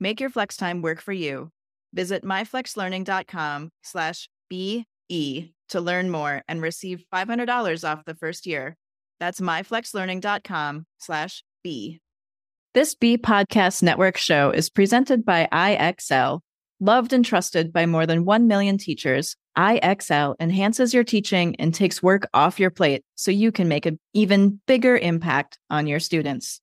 Make your flex time work for you. Visit myflexlearning.com slash BE to learn more and receive $500 off the first year. That's myflexlearning.com slash B. This B Podcast Network show is presented by IXL. Loved and trusted by more than 1 million teachers, IXL enhances your teaching and takes work off your plate so you can make an even bigger impact on your students.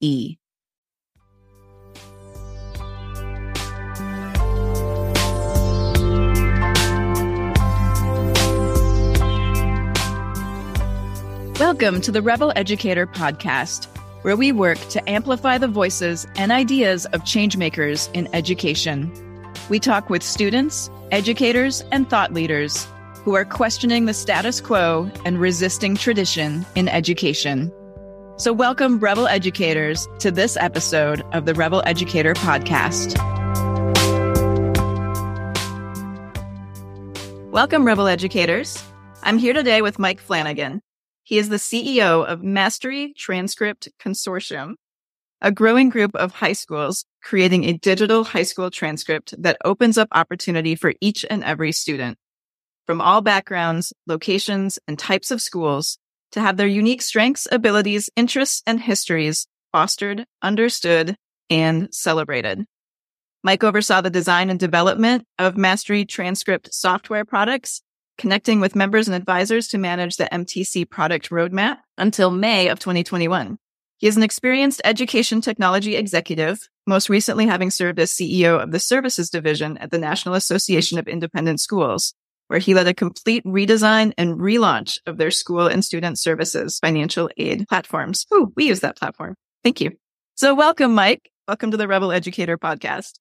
B-E. Welcome to the Rebel Educator Podcast, where we work to amplify the voices and ideas of changemakers in education. We talk with students, educators, and thought leaders who are questioning the status quo and resisting tradition in education. So, welcome, Rebel Educators, to this episode of the Rebel Educator Podcast. Welcome, Rebel Educators. I'm here today with Mike Flanagan. He is the CEO of Mastery Transcript Consortium, a growing group of high schools creating a digital high school transcript that opens up opportunity for each and every student from all backgrounds, locations, and types of schools to have their unique strengths, abilities, interests, and histories fostered, understood, and celebrated. Mike oversaw the design and development of Mastery transcript software products, connecting with members and advisors to manage the MTC product roadmap until May of 2021. He is an experienced education technology executive, most recently having served as CEO of the services division at the National Association of Independent Schools, where he led a complete redesign and relaunch of their school and student services financial aid platforms. Ooh, we use that platform. Thank you. So welcome, Mike. Welcome to the Rebel Educator podcast.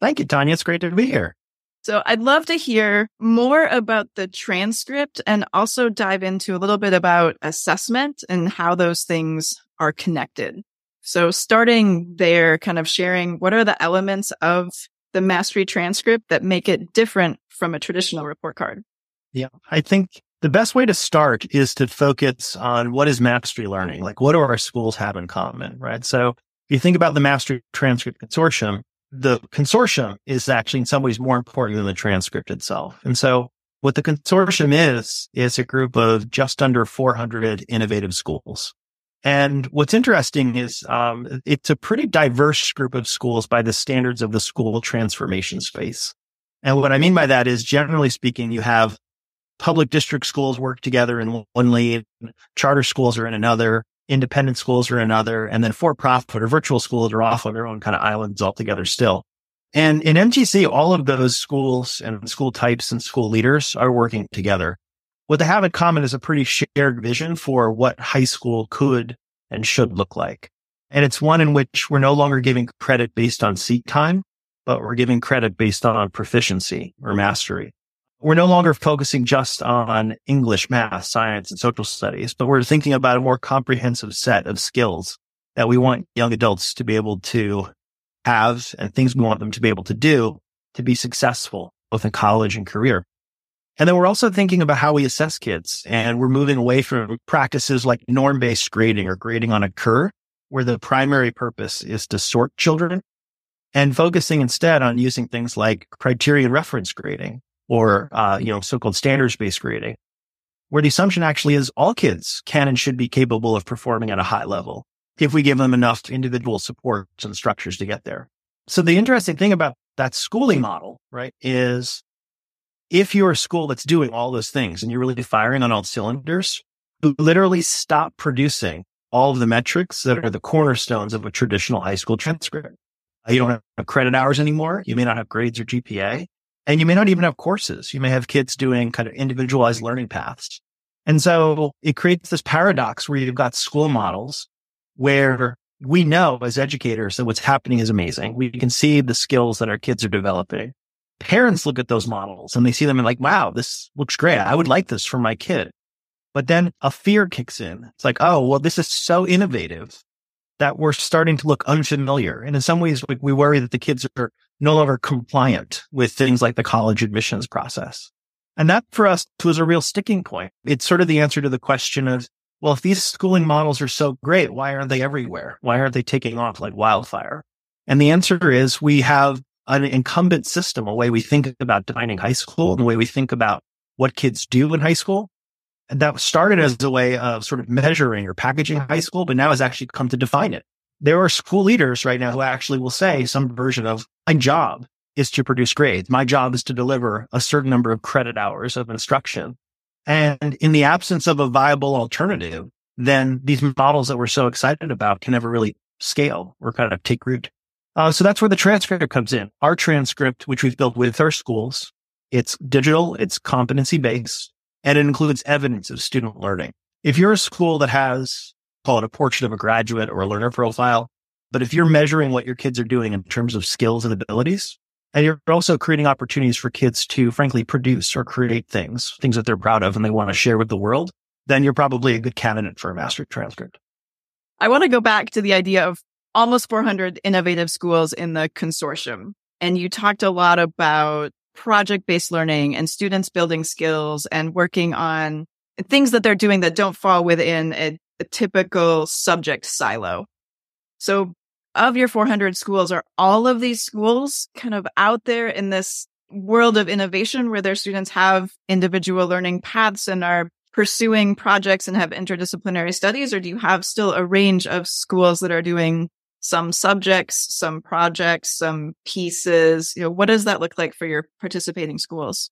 Thank you, Tanya. It's great to be here. So I'd love to hear more about the transcript and also dive into a little bit about assessment and how those things are connected. So starting there, kind of sharing what are the elements of the mastery transcript that make it different from a traditional report card? Yeah, I think the best way to start is to focus on what is mastery learning? Like, what do our schools have in common? Right. So if you think about the mastery transcript consortium, the consortium is actually in some ways more important than the transcript itself. And so what the consortium is, is a group of just under 400 innovative schools. And what's interesting is um, it's a pretty diverse group of schools by the standards of the school transformation space. And what I mean by that is generally speaking, you have public district schools work together in one lane, charter schools are in another, independent schools are another, and then for profit or virtual schools are off on their own kind of islands altogether still. And in MTC, all of those schools and school types and school leaders are working together. What they have in common is a pretty shared vision for what high school could and should look like. And it's one in which we're no longer giving credit based on seat time, but we're giving credit based on proficiency or mastery. We're no longer focusing just on English, math, science, and social studies, but we're thinking about a more comprehensive set of skills that we want young adults to be able to have and things we want them to be able to do to be successful both in college and career. And then we're also thinking about how we assess kids and we're moving away from practices like norm based grading or grading on a curve where the primary purpose is to sort children and focusing instead on using things like criterion reference grading or, uh, you know, so-called standards-based grading, where the assumption actually is all kids can and should be capable of performing at a high level if we give them enough individual supports and structures to get there. So the interesting thing about that schooling model, right, is if you're a school that's doing all those things and you're really firing on all cylinders, literally stop producing all of the metrics that are the cornerstones of a traditional high school transcript. Uh, you don't have credit hours anymore. You may not have grades or GPA, and you may not even have courses. You may have kids doing kind of individualized learning paths. And so it creates this paradox where you've got school models where we know as educators that what's happening is amazing. We can see the skills that our kids are developing. Parents look at those models and they see them and like, wow, this looks great. I would like this for my kid. But then a fear kicks in. It's like, oh, well, this is so innovative that we're starting to look unfamiliar. And in some ways, we worry that the kids are no longer compliant with things like the college admissions process. And that for us was a real sticking point. It's sort of the answer to the question of, well, if these schooling models are so great, why aren't they everywhere? Why aren't they taking off like wildfire? And the answer is we have an incumbent system, a way we think about defining high school and the way we think about what kids do in high school. That started as a way of sort of measuring or packaging high school, but now has actually come to define it. There are school leaders right now who actually will say some version of my job is to produce grades. My job is to deliver a certain number of credit hours of instruction. And in the absence of a viable alternative, then these models that we're so excited about can never really scale or kind of take root. Uh, so that's where the transcript comes in. Our transcript, which we've built with our schools, it's digital, it's competency based, and it includes evidence of student learning. If you're a school that has, call it a portrait of a graduate or a learner profile, but if you're measuring what your kids are doing in terms of skills and abilities, and you're also creating opportunities for kids to frankly produce or create things, things that they're proud of and they want to share with the world, then you're probably a good candidate for a mastery transcript. I want to go back to the idea of almost 400 innovative schools in the consortium. And you talked a lot about project based learning and students building skills and working on things that they're doing that don't fall within a, a typical subject silo. So of your 400 schools, are all of these schools kind of out there in this world of innovation where their students have individual learning paths and are pursuing projects and have interdisciplinary studies? Or do you have still a range of schools that are doing some subjects, some projects, some pieces? You know, what does that look like for your participating schools?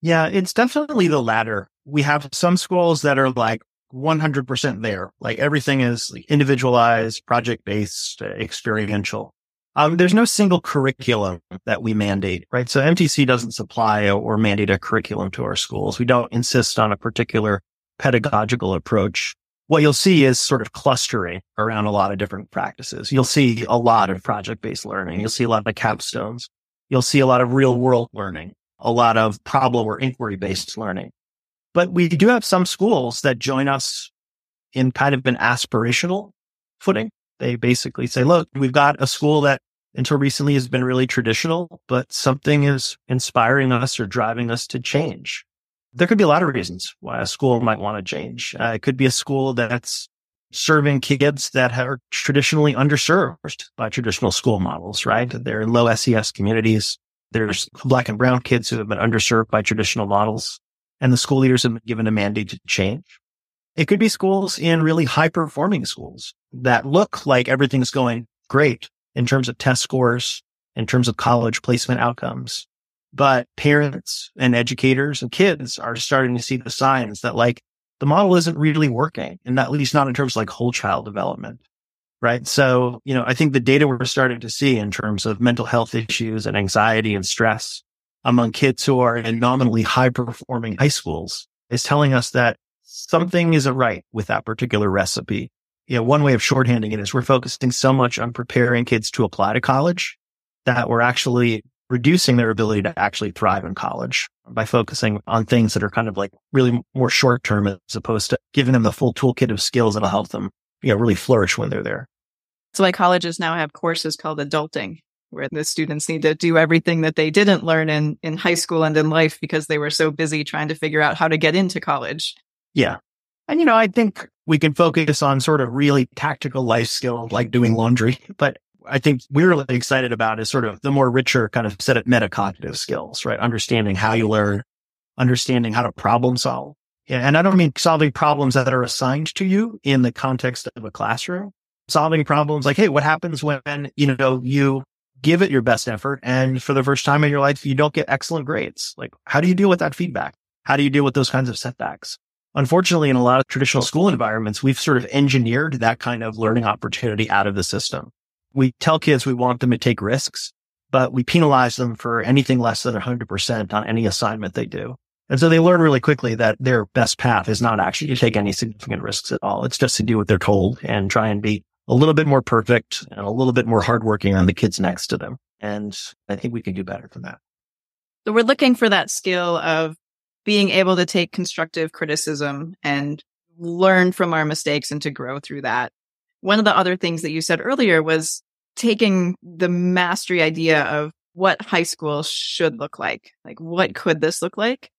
Yeah, it's definitely the latter. We have some schools that are like 100% there. Like everything is individualized, project based, uh, experiential. Um, there's no single curriculum that we mandate, right? So MTC doesn't supply or mandate a curriculum to our schools. We don't insist on a particular pedagogical approach. What you'll see is sort of clustering around a lot of different practices. You'll see a lot of project based learning. You'll see a lot of capstones. You'll see a lot of real world learning, a lot of problem or inquiry based learning. But we do have some schools that join us in kind of an aspirational footing. They basically say, look, we've got a school that until recently has been really traditional, but something is inspiring us or driving us to change. There could be a lot of reasons why a school might want to change. Uh, it could be a school that's serving kids that are traditionally underserved by traditional school models, right? They're in low SES communities. There's black and brown kids who have been underserved by traditional models and the school leaders have been given a mandate to change. It could be schools in really high performing schools that look like everything's going great in terms of test scores, in terms of college placement outcomes. But parents and educators and kids are starting to see the signs that like the model isn't really working and at least not in terms of like whole child development. Right. So, you know, I think the data we're starting to see in terms of mental health issues and anxiety and stress among kids who are in nominally high performing high schools is telling us that something isn't right with that particular recipe. You know, one way of shorthanding it is we're focusing so much on preparing kids to apply to college that we're actually reducing their ability to actually thrive in college by focusing on things that are kind of like really more short term as opposed to giving them the full toolkit of skills that'll help them, you know, really flourish when they're there. So like colleges now have courses called adulting where the students need to do everything that they didn't learn in, in high school and in life because they were so busy trying to figure out how to get into college. Yeah. And, you know, I think we can focus on sort of really tactical life skills like doing laundry, but I think we're really excited about is sort of the more richer kind of set of metacognitive skills, right? Understanding how you learn, understanding how to problem solve. Yeah, and I don't mean solving problems that are assigned to you in the context of a classroom, solving problems like, Hey, what happens when, you know, you give it your best effort. And for the first time in your life, you don't get excellent grades. Like, how do you deal with that feedback? How do you deal with those kinds of setbacks? Unfortunately, in a lot of traditional school environments, we've sort of engineered that kind of learning opportunity out of the system. We tell kids we want them to take risks, but we penalize them for anything less than 100% on any assignment they do. And so they learn really quickly that their best path is not actually to take any significant risks at all. It's just to do what they're told and try and be a little bit more perfect and a little bit more hardworking on the kids next to them. And I think we can do better than that. So we're looking for that skill of being able to take constructive criticism and learn from our mistakes and to grow through that. One of the other things that you said earlier was taking the mastery idea of what high school should look like. Like, what could this look like?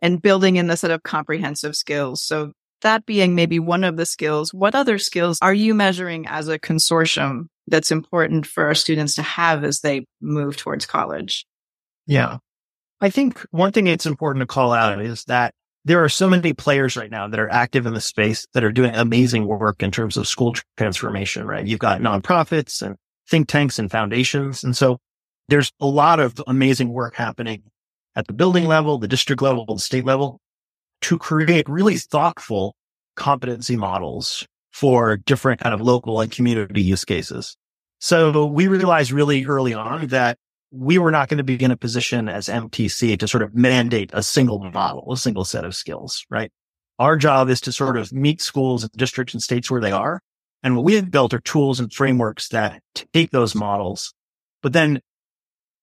And building in the set of comprehensive skills. So that being maybe one of the skills, what other skills are you measuring as a consortium that's important for our students to have as they move towards college? Yeah. I think one thing it's important to call out is that there are so many players right now that are active in the space that are doing amazing work in terms of school transformation, right? You've got nonprofits and think tanks and foundations. And so there's a lot of amazing work happening at the building level, the district level, the state level to create really thoughtful competency models for different kind of local and community use cases. So we realized really early on that we were not going to be in a position as MTC to sort of mandate a single model, a single set of skills, right? Our job is to sort of meet schools and districts and states where they are. And what we have built are tools and frameworks that take those models, but then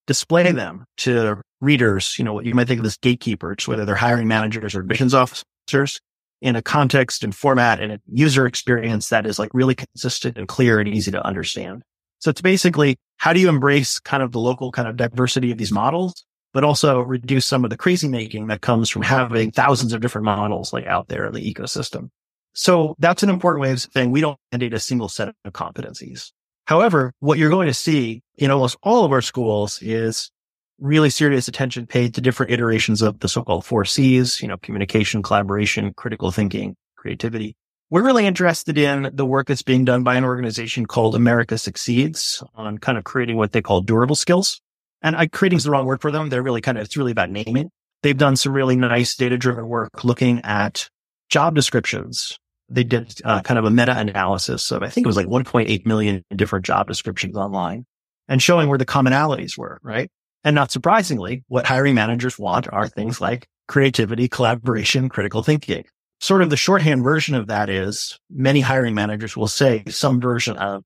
display them to readers, you know, what you might think of as gatekeepers, whether they're hiring managers or admissions officers in a context and format and a user experience that is like really consistent and clear and easy to understand. So it's basically how do you embrace kind of the local kind of diversity of these models, but also reduce some of the crazy making that comes from having thousands of different models like out there in the ecosystem. So that's an important way of saying we don't mandate a single set of competencies. However, what you're going to see in almost all of our schools is really serious attention paid to different iterations of the so-called four C's, you know, communication, collaboration, critical thinking, creativity. We're really interested in the work that's being done by an organization called America Succeeds on kind of creating what they call durable skills. And I, creating is the wrong word for them. They're really kind of, it's really about naming. They've done some really nice data driven work looking at job descriptions. They did uh, kind of a meta analysis of, I think it was like 1.8 million different job descriptions online and showing where the commonalities were, right? And not surprisingly, what hiring managers want are things like creativity, collaboration, critical thinking sort of the shorthand version of that is many hiring managers will say some version of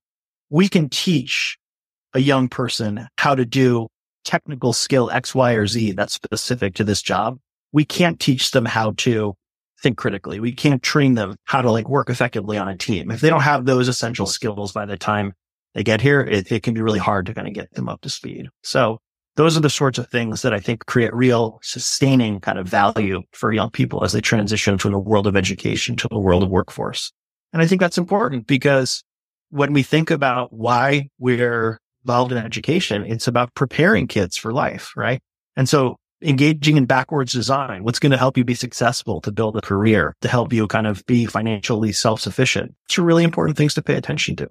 we can teach a young person how to do technical skill X, Y, or Z that's specific to this job. We can't teach them how to think critically. We can't train them how to like work effectively on a team. If they don't have those essential skills by the time they get here, it, it can be really hard to kind of get them up to speed. So those are the sorts of things that I think create real sustaining kind of value for young people as they transition from the world of education to the world of workforce. And I think that's important because when we think about why we're involved in education, it's about preparing kids for life, right? And so engaging in backwards design, what's going to help you be successful to build a career, to help you kind of be financially self-sufficient. It's really important things to pay attention to.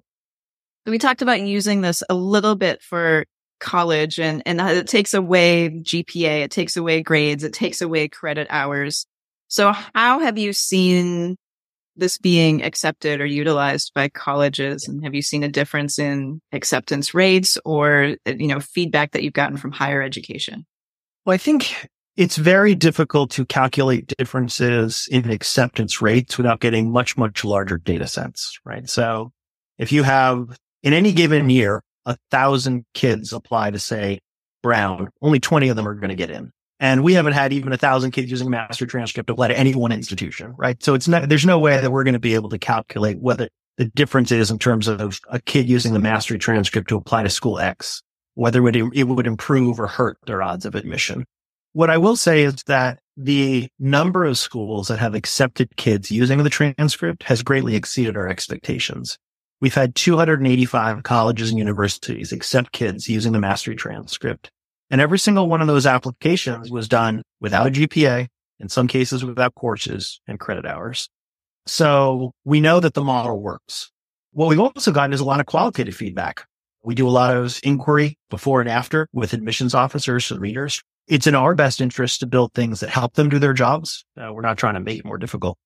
We talked about using this a little bit for college and, and uh, it takes away GPA, it takes away grades, it takes away credit hours. So how have you seen this being accepted or utilized by colleges? And have you seen a difference in acceptance rates or, uh, you know, feedback that you've gotten from higher education? Well, I think it's very difficult to calculate differences in acceptance rates without getting much, much larger data sets, right? So if you have in any given year, a thousand kids apply to say Brown, only 20 of them are going to get in. And we haven't had even a thousand kids using a mastery transcript apply to any one institution, right? So it's not, there's no way that we're going to be able to calculate whether the difference is in terms of a kid using the mastery transcript to apply to school X, whether it, would, it would improve or hurt their odds of admission. What I will say is that the number of schools that have accepted kids using the transcript has greatly exceeded our expectations. We've had 285 colleges and universities accept kids using the mastery transcript. And every single one of those applications was done without a GPA, in some cases without courses and credit hours. So we know that the model works. What we've also gotten is a lot of qualitative feedback We do a lot of inquiry before and after with admissions officers and readers. It's in our best interest to build things that help them do their jobs. Uh, we're not trying to make it more difficult.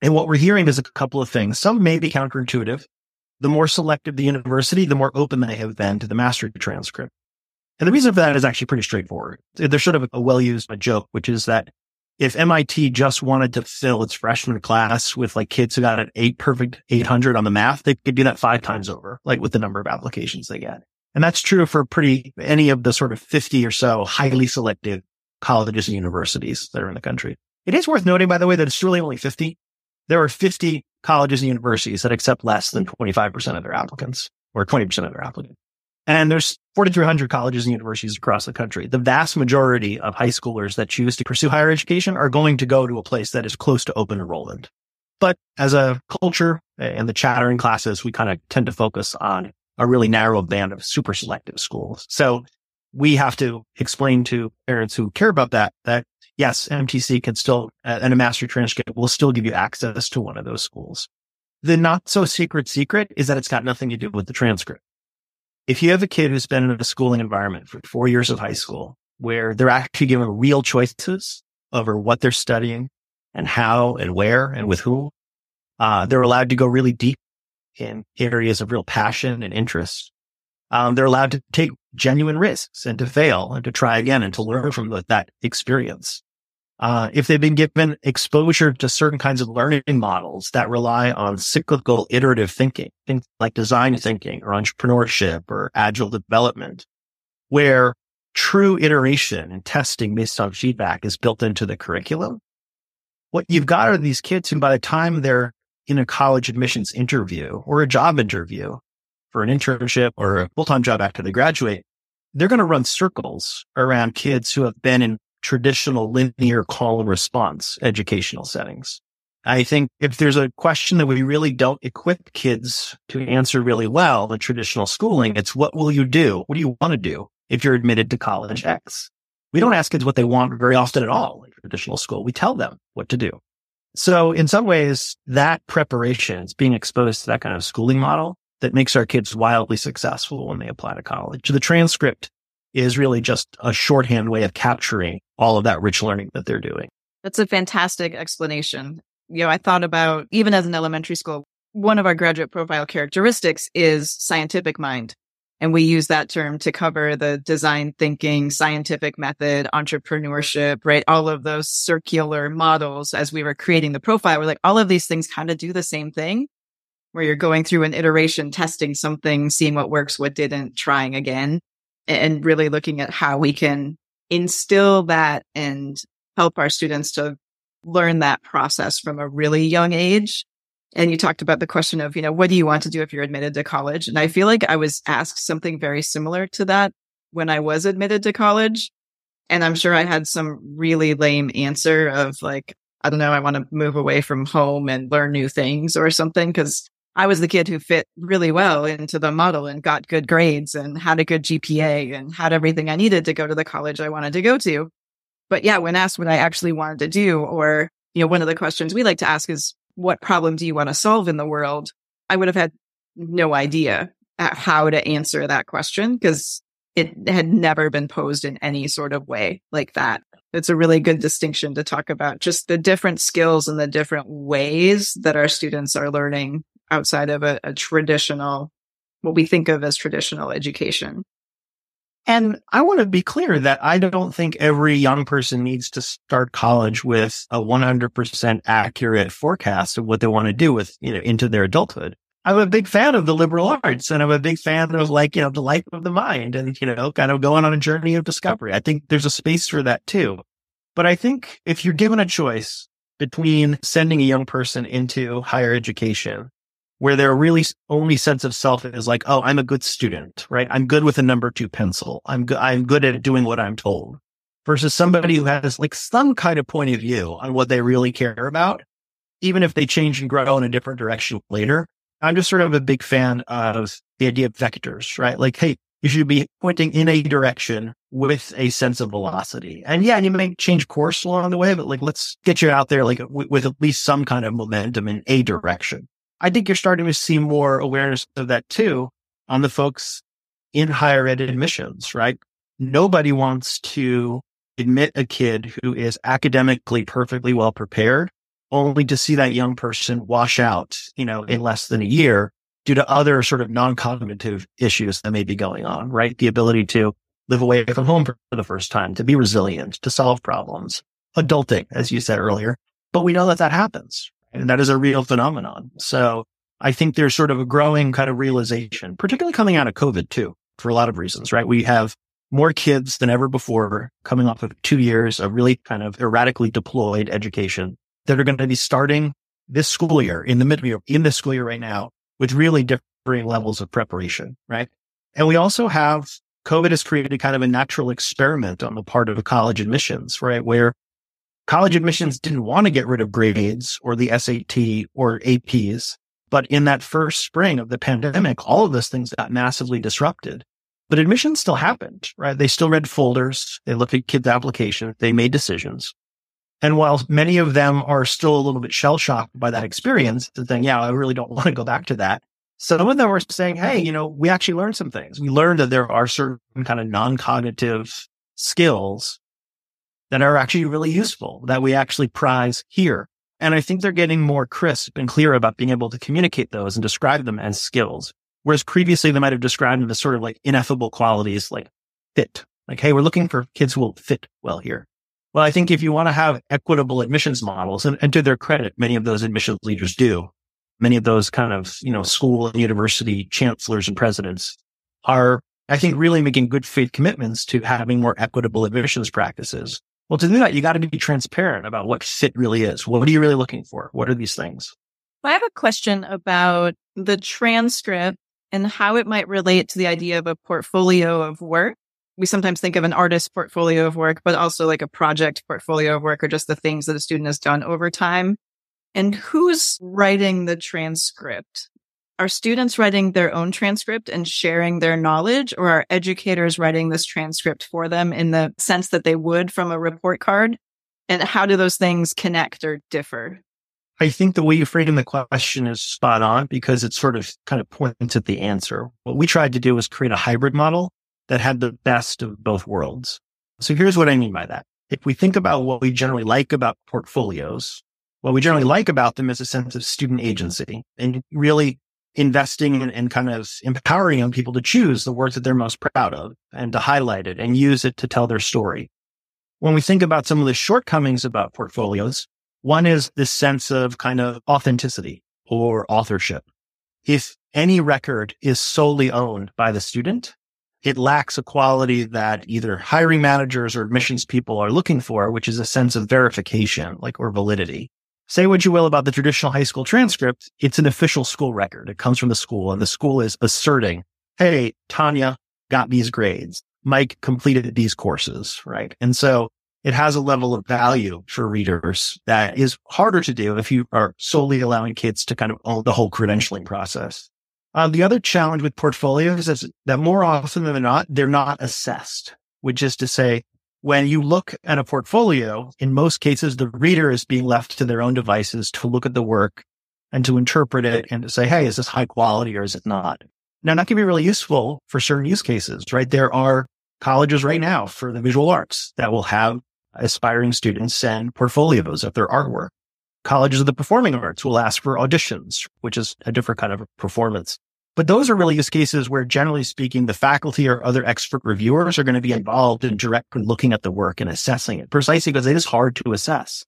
And what we're hearing is a couple of things. Some may be counterintuitive. The more selective the university, the more open they have been to the mastery transcript. And the reason for that is actually pretty straightforward. There's sort of a well-used joke, which is that if MIT just wanted to fill its freshman class with like kids who got an eight perfect 800 on the math, they could do that five times over, like with the number of applications they get. And that's true for pretty any of the sort of 50 or so highly selective colleges and universities that are in the country. It is worth noting, by the way, that it's really only 50. There are 50 colleges and universities that accept less than hmm. 25% of their applicants or 20% of their applicants. And there's 4,300 colleges and universities across the country. The vast majority of high schoolers that choose to pursue higher education are going to go to a place that is close to open enrollment. But as a culture and the chattering classes, we kind of tend to focus on a really narrow band of super selective schools. So we have to explain to parents who care about that, that yes, MTC can still, and a mastery transcript will still give you access to one of those schools. The not so secret secret is that it's got nothing to do with the transcript if you have a kid who's been in a schooling environment for four years of high school where they're actually given real choices over what they're studying and how and where and with whom, uh, they're allowed to go really deep in areas of real passion and interest. Um, they're allowed to take genuine risks and to fail and to try again and to learn from the, that experience. Uh, if they've been given exposure to certain kinds of learning models that rely on cyclical iterative thinking, things like design thinking or entrepreneurship or agile development, where true iteration and testing based on feedback is built into the curriculum. What you've got are these kids who by the time they're in a college admissions interview or a job interview for an internship or a full-time job after they graduate, they're going to run circles around kids who have been in traditional linear call and response educational settings. I think if there's a question that we really don't equip kids to answer really well in traditional schooling, it's what will you do? What do you want to do if you're admitted to college X? We don't ask kids what they want very often at all in traditional school. We tell them what to do. So in some ways, that preparation is being exposed to that kind of schooling model that makes our kids wildly successful when they apply to college. The transcript is really just a shorthand way of capturing all of that rich learning that they're doing. That's a fantastic explanation. You know, I thought about even as an elementary school, one of our graduate profile characteristics is scientific mind. And we use that term to cover the design thinking, scientific method, entrepreneurship, right? All of those circular models as we were creating the profile. We're like, all of these things kind of do the same thing where you're going through an iteration, testing something, seeing what works, what didn't, trying again and really looking at how we can instill that and help our students to learn that process from a really young age. And you talked about the question of, you know, what do you want to do if you're admitted to college? And I feel like I was asked something very similar to that when I was admitted to college. And I'm sure I had some really lame answer of like, I don't know, I want to move away from home and learn new things or something. Cause I was the kid who fit really well into the model and got good grades and had a good GPA and had everything I needed to go to the college I wanted to go to. But yeah, when asked what I actually wanted to do, or, you know, one of the questions we like to ask is, what problem do you want to solve in the world? I would have had no idea how to answer that question because it had never been posed in any sort of way like that. It's a really good distinction to talk about just the different skills and the different ways that our students are learning outside of a, a traditional, what we think of as traditional education. And I want to be clear that I don't think every young person needs to start college with a 100% accurate forecast of what they want to do with, you know, into their adulthood. I'm a big fan of the liberal arts and I'm a big fan of like, you know, the life of the mind and, you know, kind of going on a journey of discovery. I think there's a space for that too. But I think if you're given a choice between sending a young person into higher education where their really only sense of self is like, oh, I'm a good student, right? I'm good with a number two pencil. I'm good. I'm good at doing what I'm told versus somebody who has like some kind of point of view on what they really care about, even if they change and grow in a different direction later. I'm just sort of a big fan of the idea of vectors, right? Like, hey, you should be pointing in a direction with a sense of velocity. And yeah, you may change course along the way, but like, let's get you out there like w- with at least some kind of momentum in a direction. I think you're starting to see more awareness of that too on the folks in higher ed admissions, right? Nobody wants to admit a kid who is academically perfectly well prepared only to see that young person wash out, you know, in less than a year due to other sort of non-cognitive issues that may be going on, right? The ability to live away from home for the first time, to be resilient, to solve problems, adulting, as you said earlier. But we know that that happens and that is a real phenomenon. So I think there's sort of a growing kind of realization, particularly coming out of COVID too, for a lot of reasons, right? We have more kids than ever before coming off of two years of really kind of erratically deployed education that are going to be starting this school year in the middle in this school year right now with really differing levels of preparation, right? And we also have COVID has created kind of a natural experiment on the part of college admissions, right? Where college admissions didn't want to get rid of grades or the SAT or APs. But in that first spring of the pandemic, all of those things got massively disrupted. But admissions still happened, right? They still read folders. They looked at kids' applications. They made decisions. And while many of them are still a little bit shell shocked by that experience, saying, yeah, I really don't want to go back to that. Some of them were saying, Hey, you know, we actually learned some things. We learned that there are certain kind of non-cognitive skills that are actually really useful that we actually prize here. And I think they're getting more crisp and clear about being able to communicate those and describe them as skills. Whereas previously they might have described them as sort of like ineffable qualities like fit. Like, Hey, we're looking for kids who will fit well here. Well, I think if you want to have equitable admissions models and, and to their credit, many of those admissions leaders do. Many of those kind of, you know, school and university chancellors and presidents are, I think, really making good faith commitments to having more equitable admissions practices. Well, to do that, you got to be transparent about what fit really is. What are you really looking for? What are these things? I have a question about the transcript and how it might relate to the idea of a portfolio of work we sometimes think of an artist portfolio of work, but also like a project portfolio of work or just the things that a student has done over time. And who's writing the transcript? Are students writing their own transcript and sharing their knowledge or are educators writing this transcript for them in the sense that they would from a report card? And how do those things connect or differ? I think the way you frame the question is spot on because it sort of kind of points at the answer. What we tried to do was create a hybrid model that had the best of both worlds. So here's what I mean by that. If we think about what we generally like about portfolios, what we generally like about them is a sense of student agency and really investing in, and kind of empowering young people to choose the work that they're most proud of and to highlight it and use it to tell their story. When we think about some of the shortcomings about portfolios, one is this sense of kind of authenticity or authorship. If any record is solely owned by the student, it lacks a quality that either hiring managers or admissions people are looking for, which is a sense of verification, like or validity. Say what you will about the traditional high school transcript. It's an official school record. It comes from the school and the school is asserting, Hey, Tanya got these grades. Mike completed these courses, right? And so it has a level of value for readers that is harder to do if you are solely allowing kids to kind of own the whole credentialing process. Uh, the other challenge with portfolios is that more often than not, they're not assessed, which is to say, when you look at a portfolio, in most cases, the reader is being left to their own devices to look at the work and to interpret it and to say, Hey, is this high quality or is it not? Now, that can be really useful for certain use cases, right? There are colleges right now for the visual arts that will have aspiring students send portfolios of their artwork. Colleges of the performing arts will ask for auditions, which is a different kind of performance. But those are really use cases where generally speaking, the faculty or other expert reviewers are going to be involved in directly looking at the work and assessing it precisely because it is hard to assess.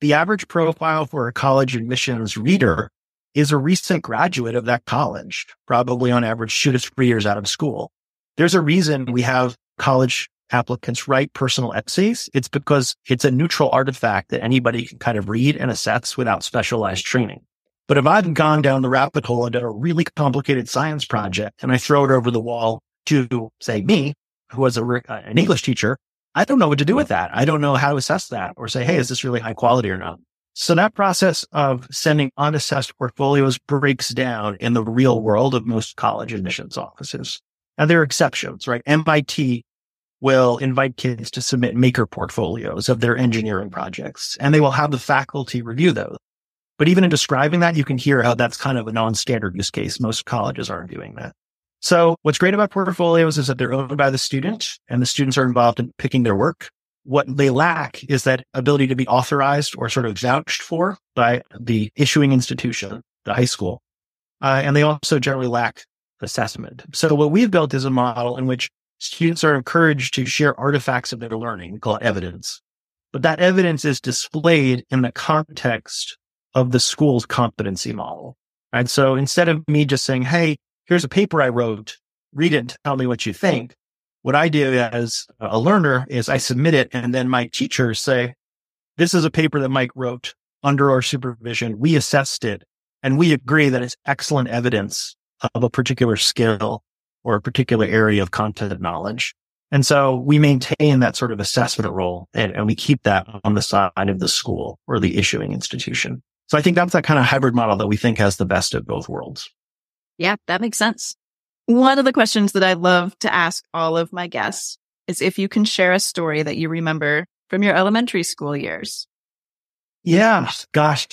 The average profile for a college admissions reader is a recent graduate of that college, probably on average two to three years out of school. There's a reason we have college applicants write personal essays. It's because it's a neutral artifact that anybody can kind of read and assess without specialized training. But if I've gone down the rabbit hole and done a really complicated science project and I throw it over the wall to say me, who was a, uh, an English teacher, I don't know what to do with that. I don't know how to assess that or say, Hey, is this really high quality or not? So that process of sending unassessed portfolios breaks down in the real world of most college admissions offices. And there are exceptions, right? MIT will invite kids to submit maker portfolios of their engineering projects and they will have the faculty review those. But even in describing that, you can hear how that's kind of a non-standard use case. Most colleges aren't doing that. So what's great about portfolios is that they're owned by the student and the students are involved in picking their work. What they lack is that ability to be authorized or sort of vouched for by the issuing institution, the high school. Uh, and they also generally lack assessment. So what we've built is a model in which students are encouraged to share artifacts of their learning. We call it evidence, but that evidence is displayed in the context of the school's competency model. Right. So instead of me just saying, Hey, here's a paper I wrote, read it and tell me what you think. What I do as a learner is I submit it and then my teachers say, this is a paper that Mike wrote under our supervision. We assessed it and we agree that it's excellent evidence of a particular skill or a particular area of content knowledge. And so we maintain that sort of assessment role and, and we keep that on the side of the school or the issuing institution. So I think that's that kind of hybrid model that we think has the best of both worlds. Yeah, that makes sense. One of the questions that I love to ask all of my guests is if you can share a story that you remember from your elementary school years. Yeah, gosh,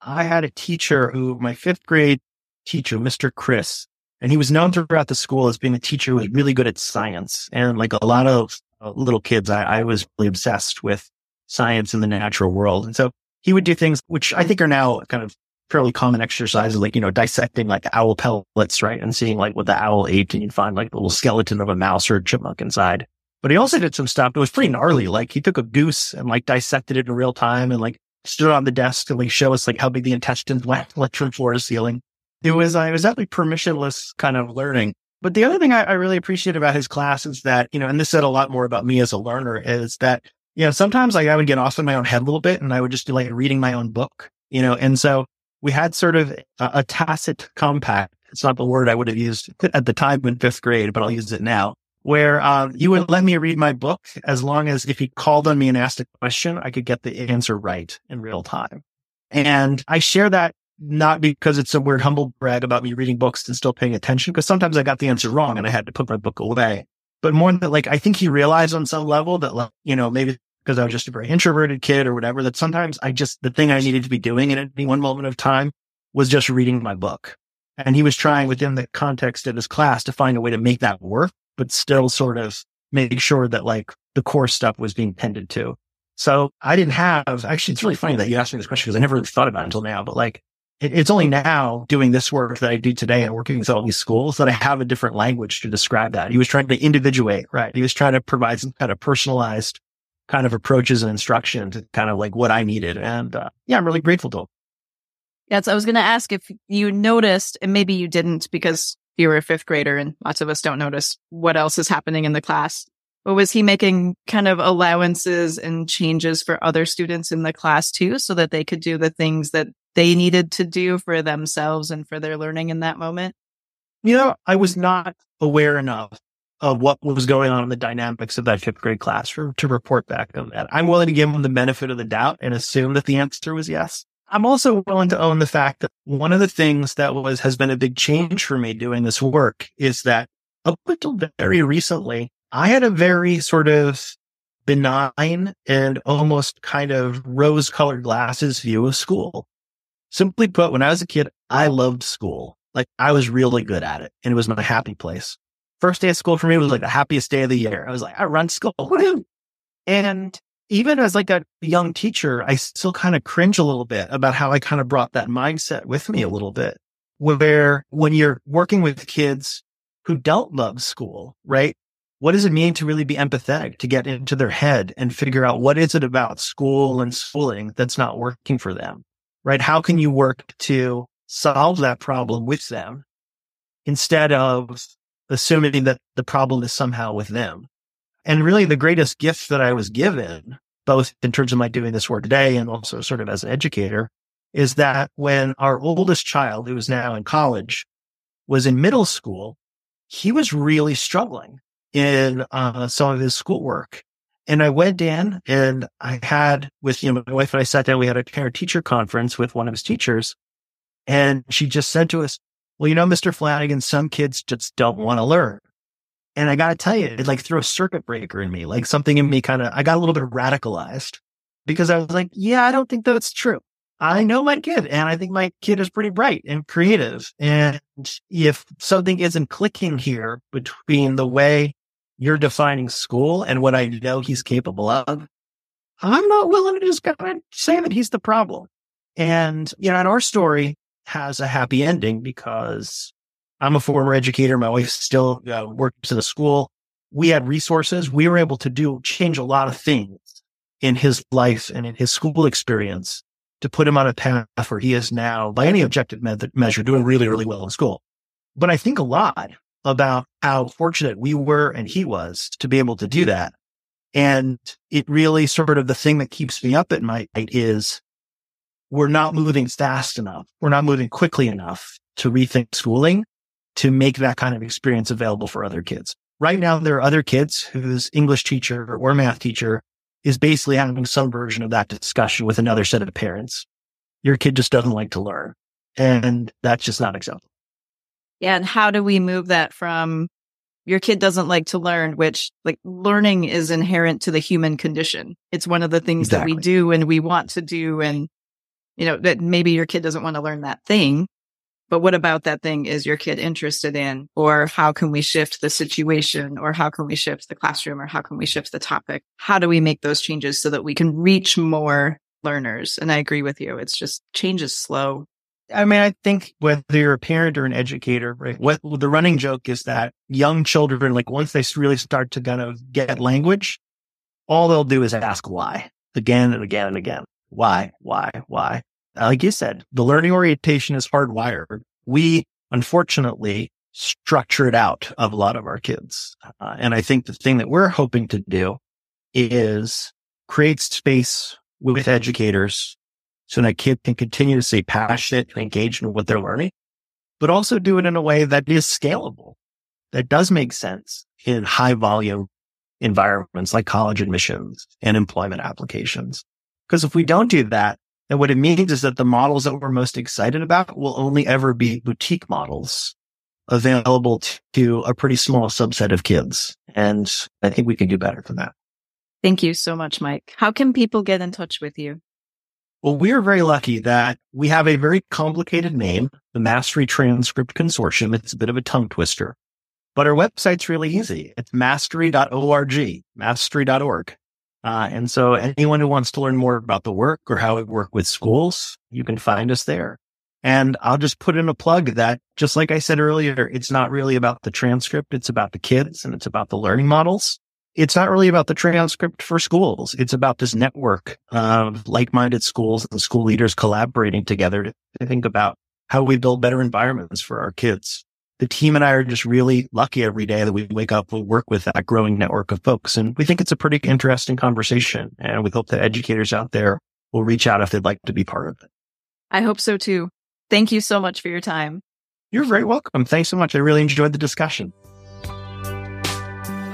I had a teacher who, my fifth grade teacher, Mr. Chris, and he was known throughout the school as being a teacher who was really good at science. And like a lot of uh, little kids, I, I was really obsessed with science and the natural world. And so he would do things which I think are now kind of fairly common exercises, like, you know, dissecting like owl pellets, right? And seeing like what the owl ate and you'd find like a little skeleton of a mouse or a chipmunk inside. But he also did some stuff that was pretty gnarly. Like he took a goose and like dissected it in real time and like stood on the desk and like show us like how big the intestines went, like from floor to ceiling. It was, uh, it was definitely permissionless kind of learning. But the other thing I, I really appreciate about his class is that, you know, and this said a lot more about me as a learner is that, you know, sometimes like I would get off in my own head a little bit and I would just be like reading my own book, you know, and so we had sort of a, a tacit compact. It's not the word I would have used at the time in fifth grade, but I'll use it now where um, you would let me read my book as long as if he called on me and asked a question, I could get the answer right in real time. And I share that not because it's a weird humble brag about me reading books and still paying attention, because sometimes I got the answer wrong and I had to put my book away. But more than that like, I think he realized on some level that, like, you know, maybe because I was just a very introverted kid or whatever, that sometimes I just, the thing I needed to be doing at any one moment of time was just reading my book. And he was trying within the context of his class to find a way to make that work, but still sort of make sure that like the core stuff was being tended to. So I didn't have, actually, it's really funny that you asked me this question because I never really thought about it until now, but like it, it's only now doing this work that I do today and working with all these schools that I have a different language to describe that. He was trying to individuate, right? He was trying to provide some kind of personalized kind of approaches and instruction to kind of like what I needed. And uh, yeah, I'm really grateful to him. Yeah, so I was going to ask if you noticed, and maybe you didn't because you were a fifth grader and lots of us don't notice what else is happening in the class. But was he making kind of allowances and changes for other students in the class too, so that they could do the things that they needed to do for themselves and for their learning in that moment? You know, I was not aware enough of what was going on in the dynamics of that fifth grade classroom to report back on that. I'm willing to give them the benefit of the doubt and assume that the answer was yes. I'm also willing to own the fact that one of the things that was, has been a big change for me doing this work is that up until very recently, I had a very sort of benign and almost kind of rose colored glasses view of school. Simply put, when I was a kid, I loved school. Like I was really good at it and it was my happy place first day of school for me was like the happiest day of the year. I was like, I run school. And even as like a young teacher, I still kind of cringe a little bit about how I kind of brought that mindset with me a little bit where when you're working with kids who don't love school, right? What does it mean to really be empathetic, to get into their head and figure out what is it about school and schooling that's not working for them, right? How can you work to solve that problem with them instead of assuming that the problem is somehow with them. And really the greatest gift that I was given, both in terms of my doing this work today and also sort of as an educator, is that when our oldest child, who is now in college, was in middle school, he was really struggling in uh, some of his schoolwork. And I went in and I had with, you know, my wife and I sat down, we had a parent teacher conference with one of his teachers. And she just said to us, well, you know, Mr. Flanagan, some kids just don't want to learn. And I got to tell you, it like threw a circuit breaker in me, like something in me kind of, I got a little bit radicalized because I was like, yeah, I don't think that's true. I know my kid and I think my kid is pretty bright and creative. And if something isn't clicking here between the way you're defining school and what I know he's capable of, I'm not willing to just go and say that he's the problem. And, you know, and our story has a happy ending because I'm a former educator. My wife still uh, works in a school. We had resources. We were able to do change a lot of things in his life and in his school experience to put him on a path where he is now, by any objective me- measure, doing really, really well in school. But I think a lot about how fortunate we were and he was to be able to do that. And it really sort of the thing that keeps me up at night is we're not moving fast enough. We're not moving quickly enough to rethink schooling to make that kind of experience available for other kids. Right now, there are other kids whose English teacher or math teacher is basically having some version of that discussion with another set of parents. Your kid just doesn't like to learn. And that's just not acceptable. Yeah. And how do we move that from your kid doesn't like to learn, which like learning is inherent to the human condition. It's one of the things exactly. that we do and we want to do. And, you know, that maybe your kid doesn't want to learn that thing, but what about that thing is your kid interested in? Or how can we shift the situation? Or how can we shift the classroom? Or how can we shift the topic? How do we make those changes so that we can reach more learners? And I agree with you. It's just change is slow. I mean, I think whether you're a parent or an educator, right? What the running joke is that young children, like once they really start to kind of get language, all they'll do is ask why again and again and again. Why, why, why? Like you said, the learning orientation is hardwired. We unfortunately structure it out of a lot of our kids. Uh, and I think the thing that we're hoping to do is create space with educators so that kid can continue to stay passionate and engaged in what they're learning, but also do it in a way that is scalable, that does make sense in high volume environments like college admissions and employment applications. Because if we don't do that, then what it means is that the models that we're most excited about will only ever be boutique models available to a pretty small subset of kids. And I think we can do better than that. Thank you so much, Mike. How can people get in touch with you? Well, we are very lucky that we have a very complicated name, the Mastery Transcript Consortium. It's a bit of a tongue twister, but our website's really easy. It's mastery.org, mastery.org. Uh, and so anyone who wants to learn more about the work or how we work with schools, you can find us there. And I'll just put in a plug that just like I said earlier, it's not really about the transcript. It's about the kids and it's about the learning models it's not really about the transcript for schools. It's about this network of like-minded schools and school leaders collaborating together to think about how we build better environments for our kids. The team and I are just really lucky every day that we wake up we work with that growing network of folks. And we think it's a pretty interesting conversation. And we hope that educators out there will reach out if they'd like to be part of it. I hope so too. Thank you so much for your time. You're very welcome. Thanks so much. I really enjoyed the discussion.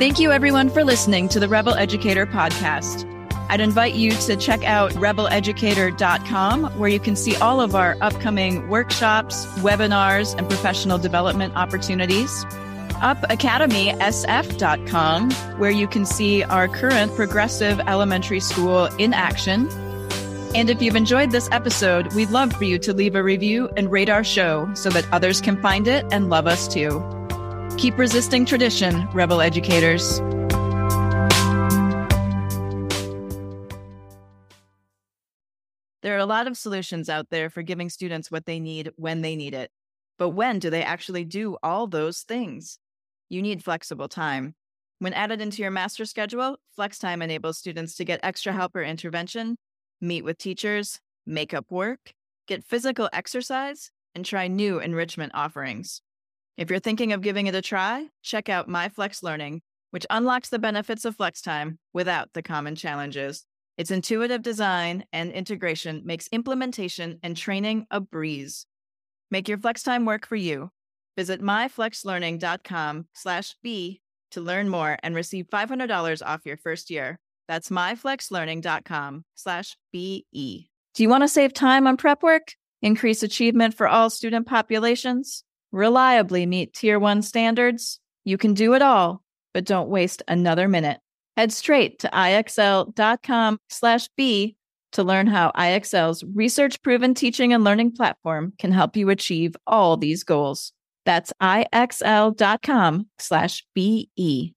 Thank you, everyone, for listening to the Rebel Educator podcast. I'd invite you to check out rebeleducator.com, where you can see all of our upcoming workshops, webinars, and professional development opportunities. UpAcademySF.com, where you can see our current progressive elementary school in action. And if you've enjoyed this episode, we'd love for you to leave a review and rate our show so that others can find it and love us too. Keep resisting tradition, rebel educators. There are a lot of solutions out there for giving students what they need when they need it. But when do they actually do all those things? You need flexible time. When added into your master schedule, flex time enables students to get extra help or intervention, meet with teachers, make up work, get physical exercise, and try new enrichment offerings. If you're thinking of giving it a try, check out MyFlex Learning, which unlocks the benefits of flex time without the common challenges. Its intuitive design and integration makes implementation and training a breeze. Make your flex time work for you. Visit myflexlearning.com slash B to learn more and receive $500 off your first year. That's myflexlearning.com slash BE. Do you want to save time on prep work? Increase achievement for all student populations? Reliably meet Tier 1 standards, you can do it all, but don't waste another minute. Head straight to ixl.com slash B to learn how IXL's research proven teaching and learning platform can help you achieve all these goals. That's IXL.com slash BE.